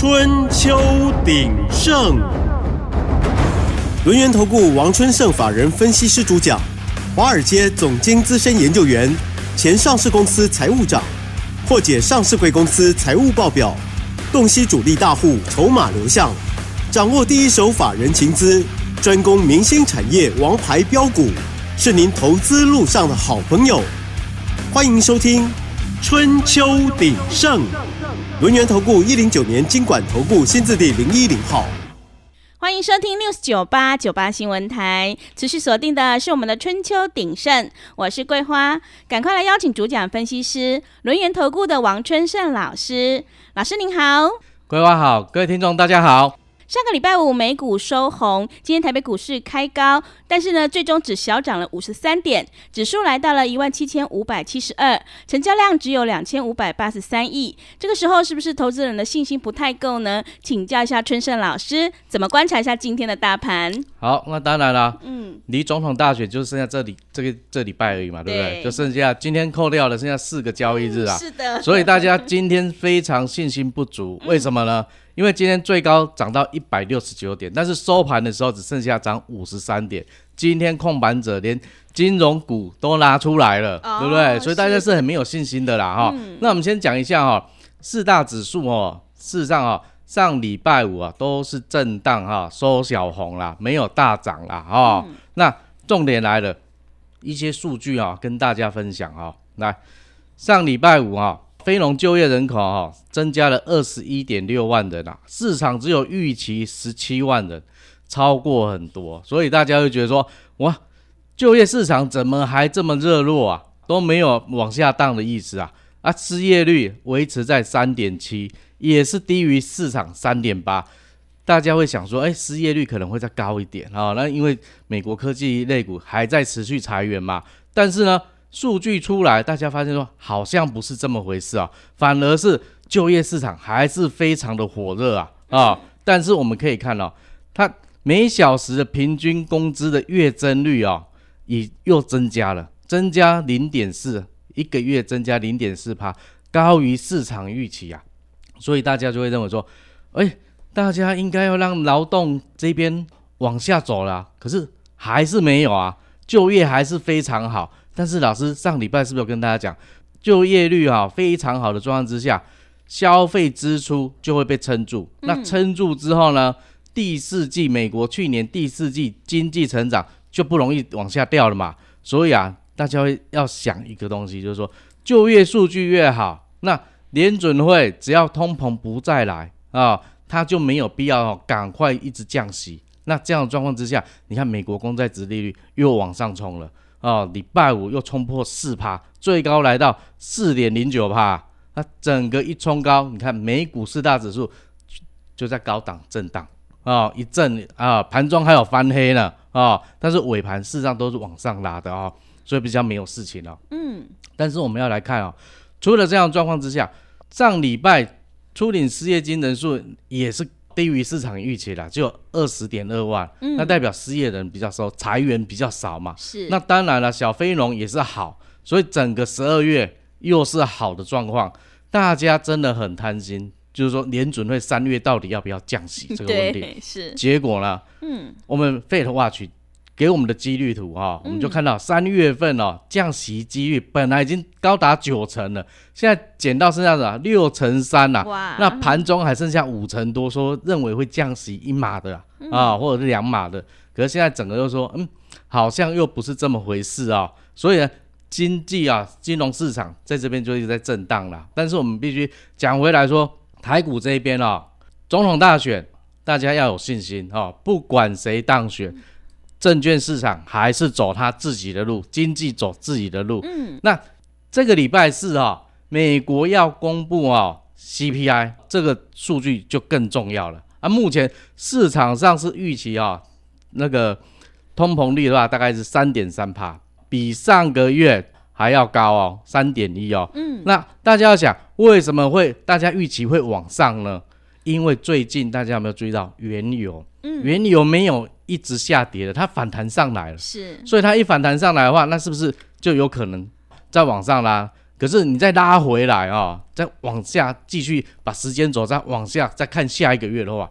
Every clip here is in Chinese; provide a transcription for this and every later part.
春秋鼎盛，轮源投顾王春盛法人分析师主讲，华尔街总经资深研究员，前上市公司财务长，破解上市贵公司财务报表，洞悉主力大户筹码流向，掌握第一手法人情资，专攻明星产业王牌标股，是您投资路上的好朋友。欢迎收听《春秋鼎盛》。轮源投顾一零九年经管投顾新字第零一零号，欢迎收听 news 九八九八新闻台。持续锁定的是我们的春秋鼎盛，我是桂花，赶快来邀请主讲分析师轮源投顾的王春盛老师。老师您好，桂花好，各位听众大家好。上个礼拜五美股收红，今天台北股市开高，但是呢，最终只小涨了五十三点，指数来到了一万七千五百七十二，成交量只有两千五百八十三亿。这个时候是不是投资人的信心不太够呢？请教一下春盛老师，怎么观察一下今天的大盘？好，那当然啦，嗯，离总统大选就剩下这里这个这礼拜而已嘛，对不对？就剩下今天扣掉了，剩下四个交易日啊。是的。所以大家今天非常信心不足，为什么呢？因为今天最高涨到一百六十九点，但是收盘的时候只剩下涨五十三点。今天控盘者连金融股都拿出来了，对不对？所以大家是很没有信心的啦，哈。那我们先讲一下哈，四大指数哦，事实上啊，上礼拜五啊都是震荡哈，收小红啦，没有大涨啦，哈。那重点来了，一些数据啊，跟大家分享哈。来，上礼拜五啊。非农就业人口哈增加了二十一点六万人啊，市场只有预期十七万人，超过很多，所以大家会觉得说哇，就业市场怎么还这么热络啊？都没有往下荡的意思啊啊，失业率维持在三点七，也是低于市场三点八，大家会想说，哎，失业率可能会再高一点啊？那因为美国科技类股还在持续裁员嘛，但是呢？数据出来，大家发现说好像不是这么回事啊，反而是就业市场还是非常的火热啊啊！但是我们可以看到，它每小时的平均工资的月增率啊，也又增加了，增加零点四，一个月增加零点四帕，高于市场预期啊，所以大家就会认为说，哎，大家应该要让劳动这边往下走了，可是还是没有啊，就业还是非常好。但是老师上礼拜是不是有跟大家讲，就业率啊非常好的状况之下，消费支出就会被撑住。那撑住之后呢，第四季美国去年第四季经济成长就不容易往下掉了嘛。所以啊，大家会要想一个东西，就是说就业数据越好，那联准会只要通膨不再来啊，它就没有必要赶快一直降息。那这样的状况之下，你看美国公债值利率又往上冲了。哦，礼拜五又冲破四趴，最高来到四点零九趴。那整个一冲高，你看美股四大指数就在高档震荡啊，一震啊，盘中还有翻黑呢啊，但是尾盘事实上都是往上拉的啊，所以比较没有事情了。嗯，但是我们要来看啊，除了这样状况之下，上礼拜初领失业金人数也是。低于市场预期啦，就二十点二万，那代表失业人比较少，裁员比较少嘛。是，那当然了，小非农也是好，所以整个十二月又是好的状况。大家真的很贪心，就是说年准会三月到底要不要降息这个问题。是，结果呢？嗯，我们 Fed Watch。给我们的几率图哈，我们就看到三月份哦降息几率本来已经高达九成了，现在减到剩下的六成三了。哇！那盘中还剩下五成多，说认为会降息一码的啊，或者是两码的。可是现在整个又说，嗯，好像又不是这么回事啊。所以呢，经济啊，金融市场在这边就一直在震荡了。但是我们必须讲回来说，台股这一边啊，总统大选大家要有信心哦，不管谁当选。证券市场还是走他自己的路，经济走自己的路。嗯，那这个礼拜四啊，美国要公布啊 CPI 这个数据就更重要了啊。目前市场上是预期啊，那个通膨率的话大概是三点三帕，比上个月还要高哦，三点一哦。嗯，那大家要想，为什么会大家预期会往上呢？因为最近大家有没有注意到原油？嗯，原油没有。一直下跌的，它反弹上来了，是，所以它一反弹上来的话，那是不是就有可能再往上拉？可是你再拉回来啊，再往下继续把时间轴再往下再看下一个月的话，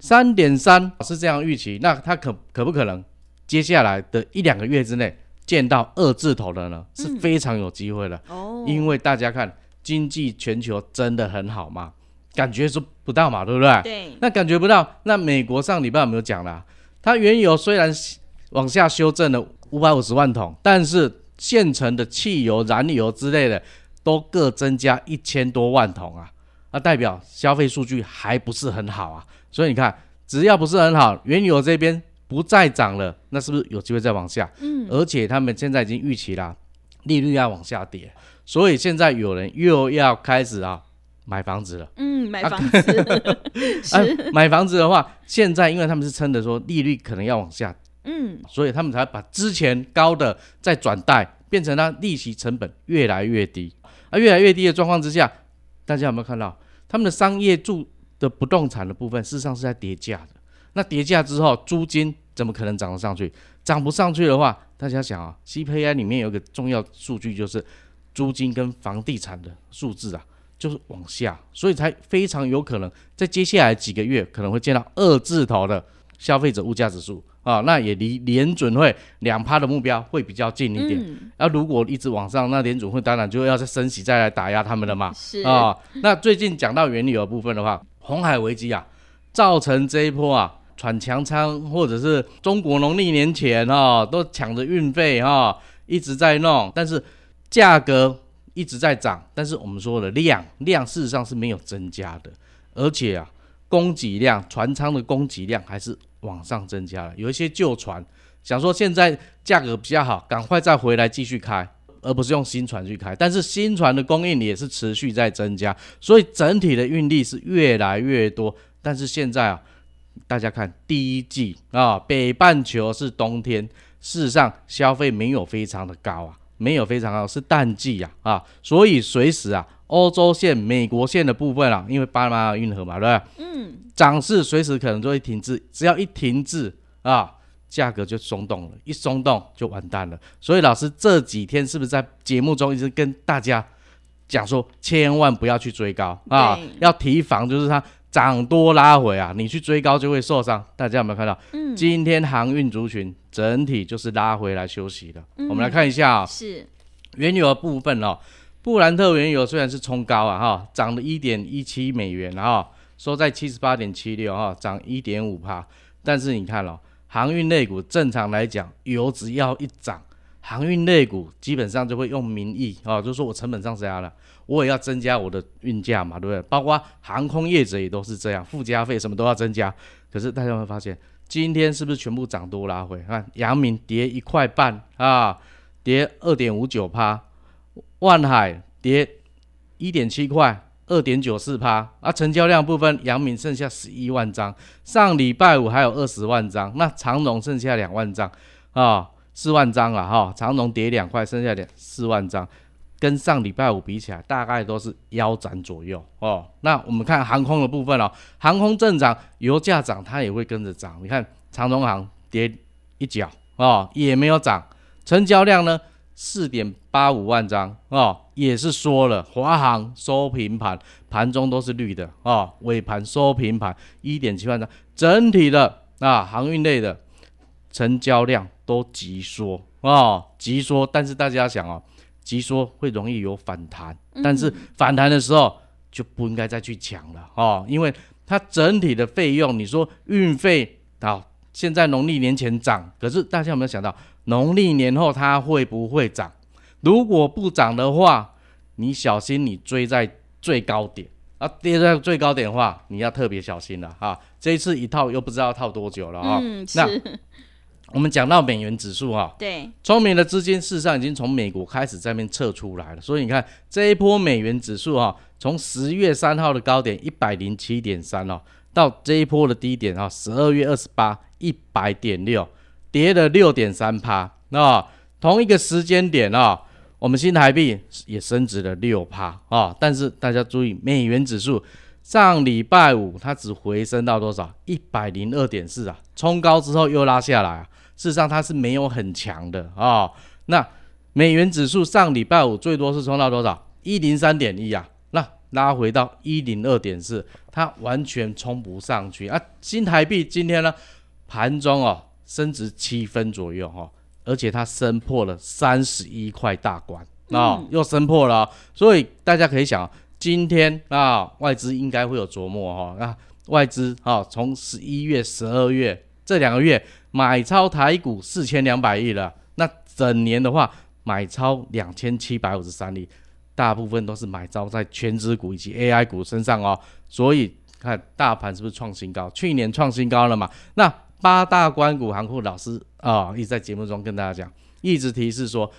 三点三是这样预期，那它可可不可能接下来的一两个月之内见到二字头的呢？是非常有机会的哦，因为大家看经济全球真的很好嘛，感觉是不到嘛，对不对？对，那感觉不到。那美国上礼拜有没有讲啦？它原油虽然往下修正了五百五十万桶，但是现成的汽油、燃油之类的都各增加一千多万桶啊，那代表消费数据还不是很好啊。所以你看，只要不是很好，原油这边不再涨了，那是不是有机会再往下？嗯，而且他们现在已经预期啦，利率要往下跌，所以现在有人又要开始啊买房子了。嗯，买房子 啊 是，，买房子的话，现在因为他们是撑的说利率可能要往下，嗯，所以他们才把之前高的再转贷，变成它利息成本越来越低。啊，越来越低的状况之下，大家有没有看到他们的商业住的不动产的部分，事实上是在跌价的。那跌价之后，租金怎么可能涨得上去？涨不上去的话，大家想啊，CPI 里面有一个重要数据就是租金跟房地产的数字啊，就是往下，所以才非常有可能在接下来几个月可能会见到二字头的消费者物价指数啊，那也离联准会两趴的目标会比较近一点。嗯，那、如果一直往上，那联准会当然就要再升息再来打压他们了嘛。是，啊、那最近讲到原油的部分的话，红海危机啊，造成这一波啊喘强仓或者是中国农历年前哦，都抢着运费哈、一直在弄，但是价格一直在涨，但是我们说的量量事实上是没有增加的，而且啊供给量船舱的供给量还是往上增加了，有一些旧船想说现在价格比较好，赶快再回来继续开。而不是用新船去开，但是新船的供应也是持续在增加，所以整体的运力是越来越多。但是现在啊，大家看第一季啊，北半球是冬天，事实上消费没有非常的高啊，没有非常好，是淡季啊啊，所以随时啊，欧洲线、美国线的部分啊，因为巴拿马运河嘛，对不对？嗯，涨势随时可能就会停滞，只要一停滞啊，价格就松动了，一松动就完蛋了。所以老师这几天是不是在节目中一直跟大家讲说，千万不要去追高啊，要提防就是它涨多拉回啊，你去追高就会受伤。大家有没有看到？嗯，今天航运族群整体就是拉回来休息的。嗯我们来看一下啊、是，原油的部分哦，布兰特原油虽然是冲高啊哈，涨了一点一七美元哈，收在七十八点七六哈，涨一点五帕。但是你看哦，航运类股正常来讲，油只要一涨，航运类股基本上就会用民意啊、哦，就说我成本上加了，我也要增加我的运价嘛，对不对？包括航空业者也都是这样，附加费什么都要增加。可是大家会发现，今天是不是全部涨多拉回？看阳明跌一块半啊，跌二点五九趴，万海跌一点七块，二点九四趴。啊，成交量部分，阳明剩下十一万张，上礼拜五还有二十万张，那长荣剩下两万张啊，四万张了哈。长荣跌两块，剩下两四万张，跟上礼拜五比起来，大概都是腰斩左右哦。那我们看航空的部分哦，航空正涨，油价涨，它也会跟着涨。你看长荣航跌一角哦，也没有涨，成交量呢？四点八五万张哦，也是缩了，华航收平盘，盘中都是绿的哦，尾盘收平盘，一点七万张，整体的啊航运类的成交量都急缩哦，急缩，但是大家想哦，急缩会容易有反弹，但是反弹的时候就不应该再去抢了哦，因为它整体的费用，你说运费啊，现在农历年前涨，可是大家有没有想到？农历年后它会不会涨？如果不涨的话，你小心你追在最高点啊，跌在最高点的话，你要特别小心了哈。这一次一套又不知道套多久了哈。嗯，那是，我们讲到美元指数哈，对，聪明的资金事实上已经从美国开始在那边撤出来了，所以你看这一波美元指数哈，从十月三号的高点一百零七点三哦，到这一波的低点哈，十二月二十八一百点六。跌了六点三趴，那同一个时间点啊，我们新台币也升值了六趴啊。但是大家注意，美元指数上礼拜五它只回升到多少？一百零二点四啊，冲高之后又拉下来啊。事实上它是没有很强的啊。那美元指数上礼拜五最多是冲到多少？一零三点一啊，那拉回到一零二点四，它完全冲不上去啊。新台币今天呢盘中哦升值七分左右哈、而且它升破了三十一块大关啊、又升破了哦、所以大家可以想，今天啊外资应该会有琢磨哈、啊，外资啊从十一月、十二月这两个月买超台股四千两百亿了，那整年的话买超两千七百五十三亿，大部分都是买超在全指股以及 AI 股身上哦，所以看大盘是不是创新高？去年创新高了嘛？那八大关股行库老师啊、一直在节目中跟大家讲，一直提示说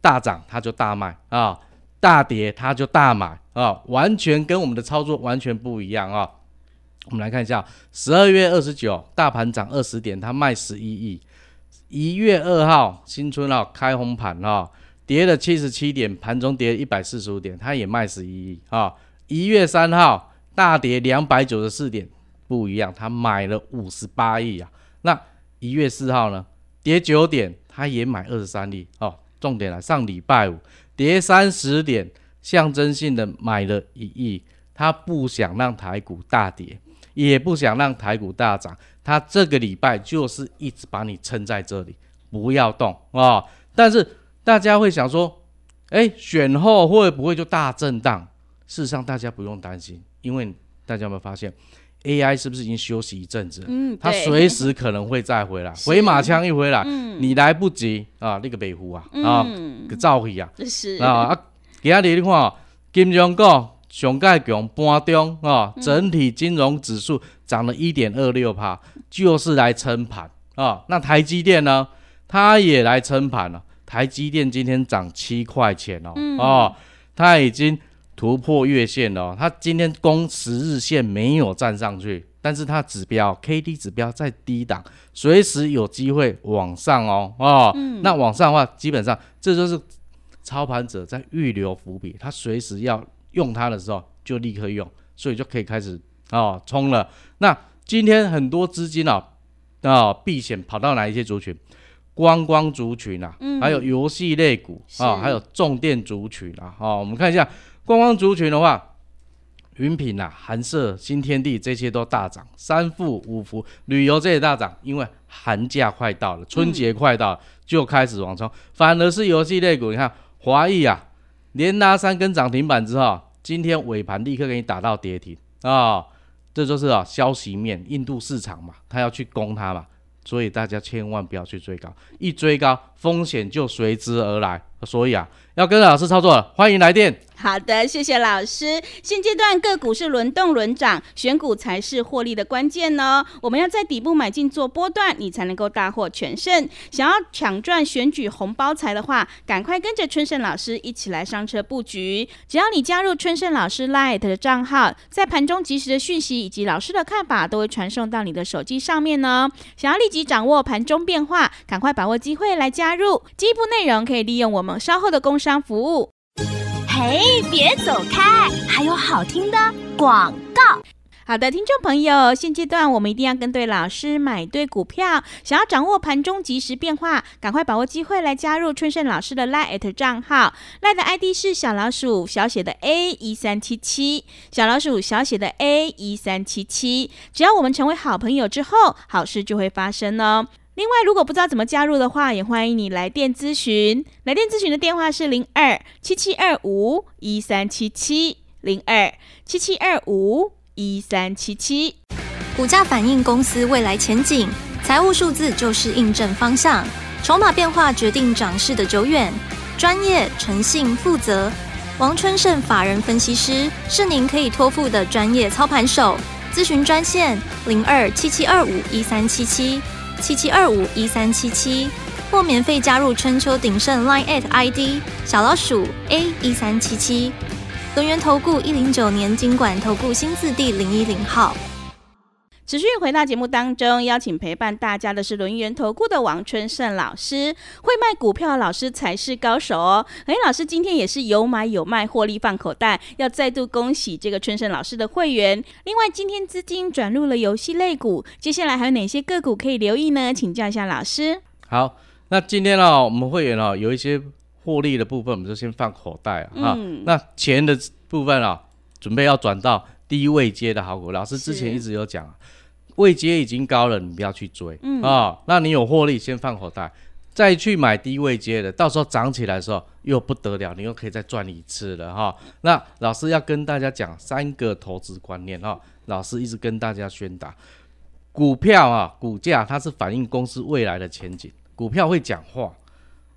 大涨它就大卖啊，大跌它就大买啊，完全跟我们的操作完全不一样啊。我们来看一下，十二月二十九，大盘涨二十点，它卖十一亿。一月二号，新春啊开红盘啊，跌了七十七点，盘中跌一百四十五点，它也卖十一亿啊。一月三号，大跌两百九十四点，不一样，它买了五十八亿啊。那一月四号呢，跌九点，它也买二十三亿哦。重点来，上礼拜五跌三十点，象征性的买了一亿，他不想让台股大跌，也不想让台股大涨，他这个礼拜就是一直把你撑在这里，不要动啊、哦。但是大家会想说，哎，选后会不会就大震荡？事实上，大家不用担心，因为大家有没有发现，AI 是不是已经休息一阵子了？嗯，它对随时可能会再回来，回马枪一回来，嗯你来不及啊，那个北湖啊啊，嗯个造去啊是啊啊！今日你看哦，金融股上盖强盘中啊，整体金融指数涨了一点二六帕，就是来撑盘啊。那台积电呢，它也来撑盘了。台积电今天涨七块钱哦，哦，它已经突破月线了哦、它今天攻十日线没有站上去，但是它指标 K D 指标在低档，随时有机会往上哦哦。那往上的话，基本上这就是操盘者在预留伏笔，他随时要用它的时候就立刻用，所以就可以开始哦冲了。那今天很多资金啊啊避险跑到哪一些族群？观光族群啊，还有游戏类股啊，是还有重电族群啊。哦，我们看一下观光族群的话，云品啊、寒舍、新天地这些都大涨，三富、五福、旅游这些大涨，因为寒假快到了，春节快到了，就开始往冲。反而是游戏类股，你看华谊啊，连拉三根涨停板之后，今天尾盘立刻给你打到跌停啊、这就是啊消息面，印度市场嘛，他要去攻它嘛，所以大家千万不要去追高，一追高风险就随之而来。所以啊，要跟着老师操作了，欢迎来电。好的，谢谢老师。现阶段个股是轮动轮涨，选股才是获利的关键哦。我们要在底部买进做波段，你才能够大获全胜。想要抢赚选举红包财的话，赶快跟着春盛老师一起来上车布局。只要你加入春盛老师 Light 的账号，在盘中及时的讯息以及老师的看法都会传送到你的手机上面呢。想要立即掌握盘中变化，赶快把握机会来加入。进一步内容可以利用我们稍后的工商服务。嘿，别走开，还有好听的广告。好的，听众朋友，现阶段我们一定要跟对老师，买对股票。想要掌握盘中即时变化，赶快把握机会来加入春盛老师的 Line 账号，Line 的 ID 是小老鼠小写的 A 一三七七，小老鼠小写的 A 一三七七。只要我们成为好朋友之后，好事就会发生哦。另外，如果不知道怎么加入的话，也欢迎你来电咨询。来电咨询的电话是零二七七二五一三七七零二七七二五一三七七。股价反映公司未来前景，财务数字就是印证方向，筹码变化决定涨势的久远。专业、诚信、负责，王春盛法人分析师是您可以托付的专业操盘手。咨询专线零二七七二五一三七七七七二五一三七七，或免费加入春秋鼎盛 Line at ID 小老鼠 A 一三七七。轮源投顾一零九年经管投顾新字第零一零号。持续回到节目当中，邀请陪伴大家的是轮圆投顾的王春盛老师，会卖股票的老师才是高手哦。哎，老师今天也是有买有卖，获利放口袋，要再度恭喜这个春盛老师的会员。另外，今天资金转入了游戏类股，接下来还有哪些个股可以留意呢？请教一下老师。好，那今天呢、我们会员哦有一些获利的部分我们就先放口袋啊，哈嗯那钱的部分啊，准备要转到低位接的好股。老师之前一直有讲啊，位阶已经高了，你不要去追，嗯啊，那你有获利先放口袋，再去买低位阶的，到时候涨起来的时候又不得了，你又可以再赚一次了哈。那老师要跟大家讲三个投资观念哈，老师一直跟大家宣达，股票啊，股价它是反映公司未来的前景，股票会讲话，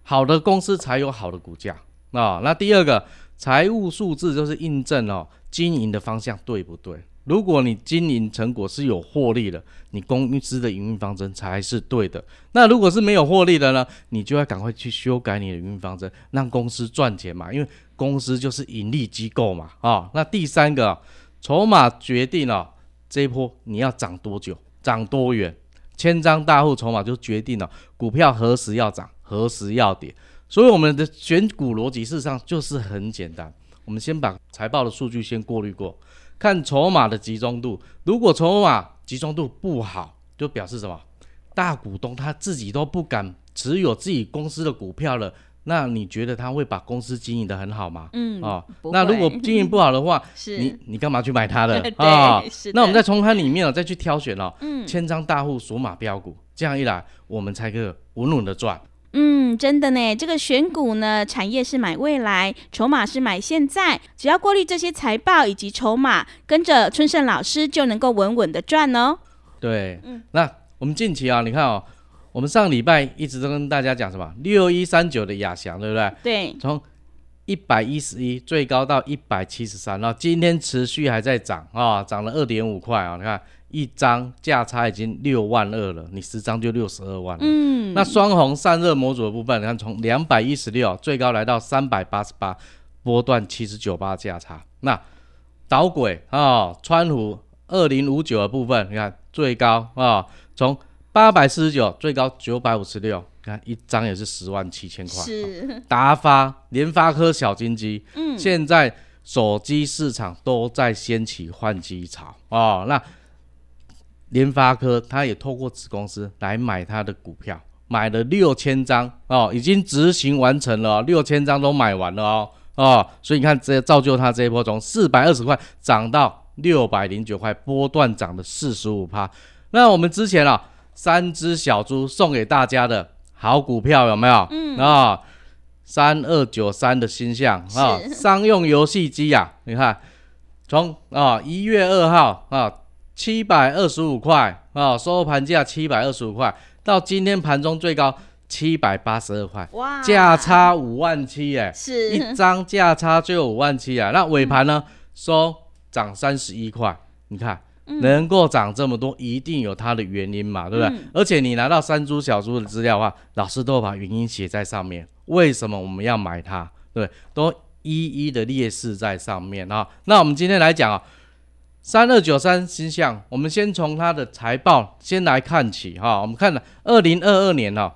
好的公司才有好的股价啊。那第二个，财务数字就是印证哦，经营的方向对不对？如果你经营成果是有获利的，你公司的营运方针才是对的。那如果是没有获利的呢，你就要赶快去修改你的营运方针，让公司赚钱嘛，因为公司就是盈利机构嘛啊、那第三个，筹码决定了、这一波你要涨多久，涨多远。千张大户筹码就决定了股票何时要涨，何时要跌。所以我们的选股逻辑事实上就是很简单，我们先把财报的数据先过滤过，看筹码的集中度。如果筹码集中度不好，就表示什么？大股东他自己都不敢持有自己公司的股票了，那你觉得他会把公司经营得很好吗？嗯哦、那如果会经营不好的话，是你你干嘛去买它的 对那我们再从它里面哦再去挑选哦，嗯千张大户锁码标股，这样一来我们才可以稳稳的赚。嗯，真的呢，这个选股呢，产业是买未来，筹码是买现在，只要过滤这些财报以及筹码，跟着春盛老师就能够稳稳的赚哦。对，嗯那我们近期啊，你看哦，我们上礼拜一直都跟大家讲什么六一三九的亚翔，对不对？对，从一百一十一最高到一百七十三，然后今天持续还在涨啊，涨了二点五块啊，你看一张价差已经六万二了，你十张就六十二万了。嗯，那双红散热模组的部分，你看从两百一十六最高来到三百八十八，波段七十九八价差。那导轨啊、川湖二零五九的部分，你看最高啊、从八百四十九最高九百五十六，你看一张也是十万七千块。是，达发、联发科小金鸡，嗯，现在手机市场都在掀起换机潮哦。那联发科它也透过子公司来买他的股票，买了六千张哦，已经执行完成了、哦，六千张都买完了哦哦，所以你看这造就他这一波从四百二十块涨到六百零九块，波段涨了四十五趴。那我们之前啊，三只小猪送给大家的好股票有没有？嗯啊。三二九三的星象啊，是商用游戏机啊，你看从啊一月二号啊七百二十五块啊收盘价七百二十五块，到今天盘中最高七百八十二块，哇，价差五万七哎，是一张价差就有五万七啊。那尾盘呢收涨三十一块，你看。能够涨这么多，一定有它的原因嘛，对不对？嗯而且你拿到三株小猪的资料的话，老师都会把原因写在上面，为什么我们要买它？对，都一一的列示在上面啊。那我们今天来讲啊，三二九三星象，我们先从它的财报先来看起哈。我们看了二零二二年哈、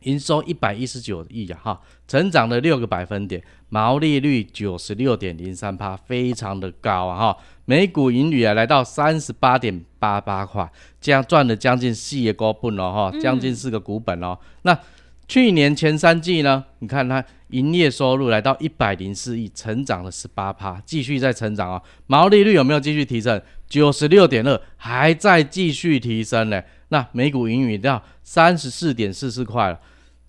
营收一百一十九亿啊哈，成长了六个百分点，毛利率九十六点零三帕，非常的高啊哈。每股盈余啊来到三十八点八八块，这样赚了将近四个股本哦哈，将近四个股本哦。那去年前三季呢，你看它营业收入来到一百零四亿，成长了十八趴，继续在成长哦。毛利率有没有继续提升？九十六点二，还在继续提升呢。那每股盈余到三十四点四四块了，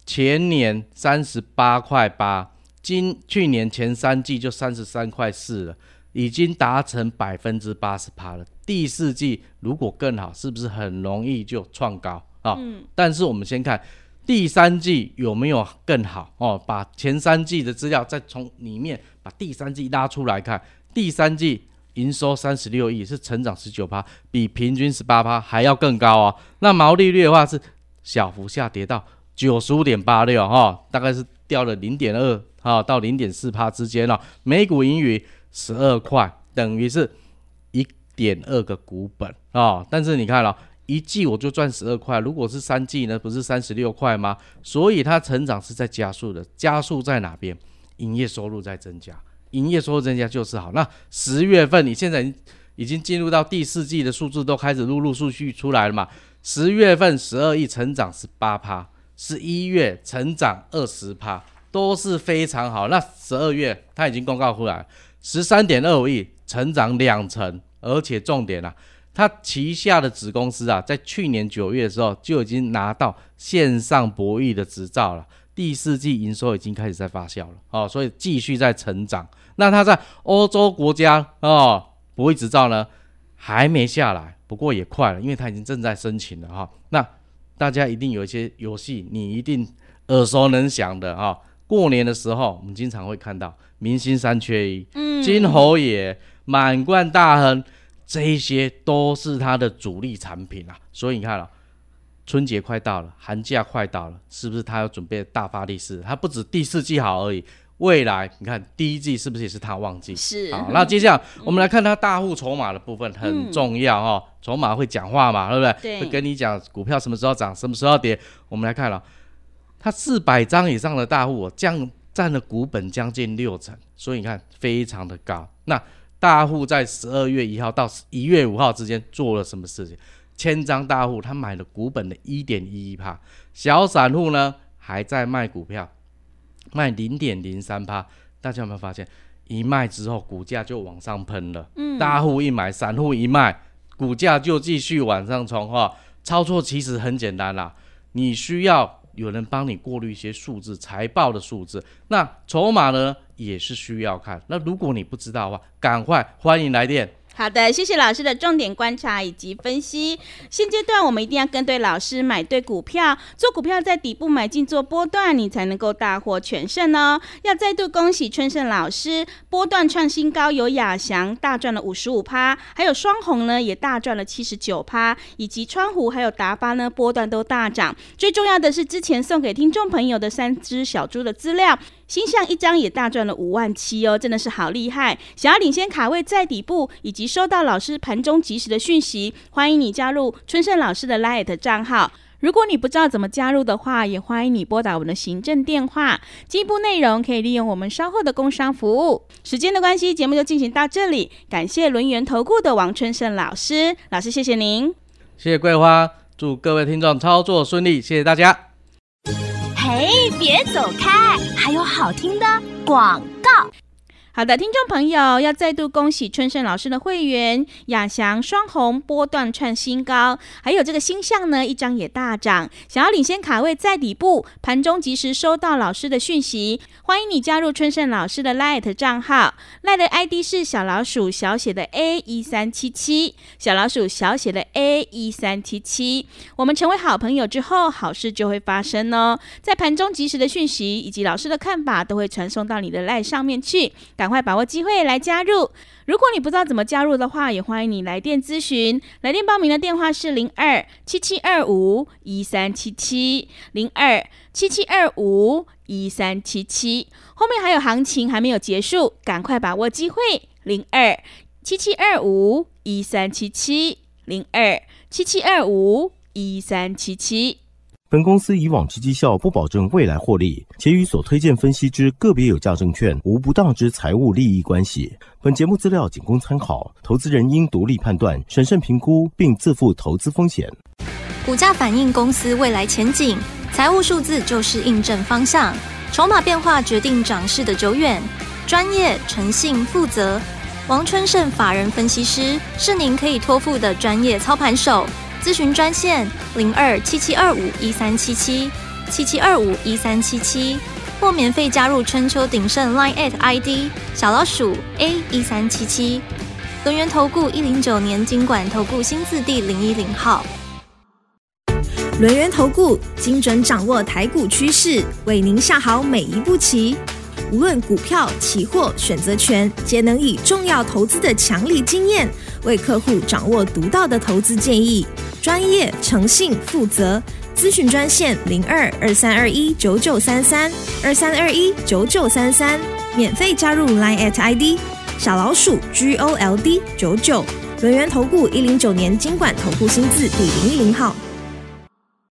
前年三十八块八，今去年前三季就三十三块四了。已经达成百分之八十趴了。第四季如果更好，是不是很容易就创高啊？嗯但是我们先看第三季有没有更好哦，把前三季的资料再从里面把第三季拉出来看，第三季营收三十六亿，是成长十九趴，比平均十八趴还要更高哦。那毛利率的话是小幅下跌到九十五点八六哈，大概是掉了零点二哈到零点四趴之间哦。每股盈余十二块，等于是一点二个股本啊、哦。但是你看了、一季我就赚十二块，如果是三季呢，不是三十六块吗？所以它成长是在加速的，加速在哪边？营业收入在增加，营业收入增加就是好。那十月份你现在已经进入到第四季的数字都开始陆陆续续出来了嘛？十月份十二亿成长十八趴，十一月成长二十趴，都是非常好。那十二月它已经公告出来，十三点二五亿，成长两成，而且重点啊，它旗下的子公司啊，在去年九月的时候就已经拿到线上博弈的执照了，第四季营收已经开始在发酵了哦，所以继续在成长。那它在欧洲国家哦，博弈执照呢还没下来，不过也快了，因为它已经正在申请了哈。那大家一定有一些游戏，你一定耳熟能详的哈。过年的时候，我们经常会看到明星三缺一，嗯，金猴爷、满贯大亨，这一些都是它的主力产品啊。所以你看了，春节快到了，寒假快到了，是不是它要准备大发力势？它不止第四季好而已。未来你看第一季是不是也是它旺季？是。好，那接下来我们来看它大户筹码的部分很重要哈，筹码会讲话嘛，对不对？对。会跟你讲股票什么时候涨，什么时候跌。我们来看了，它四百张以上的大户，降占了股本将近六成，所以你看非常的高。那大户在十二月一号到一月五号之间做了什么事情？千张大户他买了股本的一点一一帕，小散户呢还在卖股票。卖零点零三帕，大家有没有发现，一卖之后股价就往上喷了？嗯，大户一买，散户一卖，股价就继续往上冲哈。操作其实很简单啦，你需要有人帮你过滤一些数字，财报的数字。那筹码呢，也是需要看。那如果你不知道的话，赶快欢迎来电。好的，谢谢老师的重点观察以及分析。现阶段我们一定要跟对老师，买对股票，做股票在底部买进做波段，你才能够大获全胜哦。要再度恭喜春盛老师，波段创新高，有亚翔大赚了五十五趴，还有双红呢也大赚了七十九趴，以及川湖还有达巴呢波段都大涨。最重要的是之前送给听众朋友的三只小猪的资料。星象一张也大赚了五万七哦，真的是好厉害！想要领先卡位在底部，以及收到老师盘中及时的讯息，欢迎你加入春盛老师的 Light 账号。如果你不知道怎么加入的话，也欢迎你拨打我们的行政电话。进一步内容可以利用我们稍后的工商服务。时间的关系，节目就进行到这里。感谢轮圆投顾的王春盛老师，老师谢谢您，谢谢桂花，祝各位听众操作顺利，谢谢大家。哎，别走开！还有好听的广告。好的，听众朋友，要再度恭喜春盛老师的会员亚翔双红波段创新高，还有这个星象呢，一张也大涨。想要领先卡位在底部，盘中及时收到老师的讯息，欢迎你加入春盛老师的 Light 账号，Light 的 ID 是小老鼠小写的 A 一三七七，小老鼠小写的 A 一三七七。我们成为好朋友之后，好事就会发生哦。在盘中及时的讯息以及老师的看法，都会传送到你的 Light 上面去。赶快把握机会来加入。如果你不知道怎么加入的话，也欢迎你来电咨询。来电报名的电话是零二七七二五一三七七零二七七二五一三七七。后面还有行情还没有结束，赶快把握机会。零二七七二五一三七七零二七七二五一三七七。本公司以往之绩效不保证未来获利，且与所推荐分析之个别有价证券无不当之财务利益关系。本节目资料仅供参考，投资人应独立判断、审慎评估，并自负投资风险。股价反映公司未来前景，财务数字就是印证方向，筹码变化决定涨势的久远。专业、诚信、负责，王春盛法人分析师是您可以托付的专业操盘手。咨询专线零二七七二五一三七七七七二五一三七七，或免费加入春秋鼎盛 Line at ID 小老鼠 A 一三七七。轮源投顾一零九年经管投顾新字第零一零号。轮源投顾精准掌握台股趋势，为您下好每一步棋。无论股票、期货、选择权，皆能以重要投资的强力经验，为客户掌握独到的投资建议。专业、诚信、负责，咨询专线零二二三二一九九三三二三二一九九三三，免费加入 Line at ID 小老鼠 G O L D 九九，轮源投顾一零九年经管投顾新字第零零号。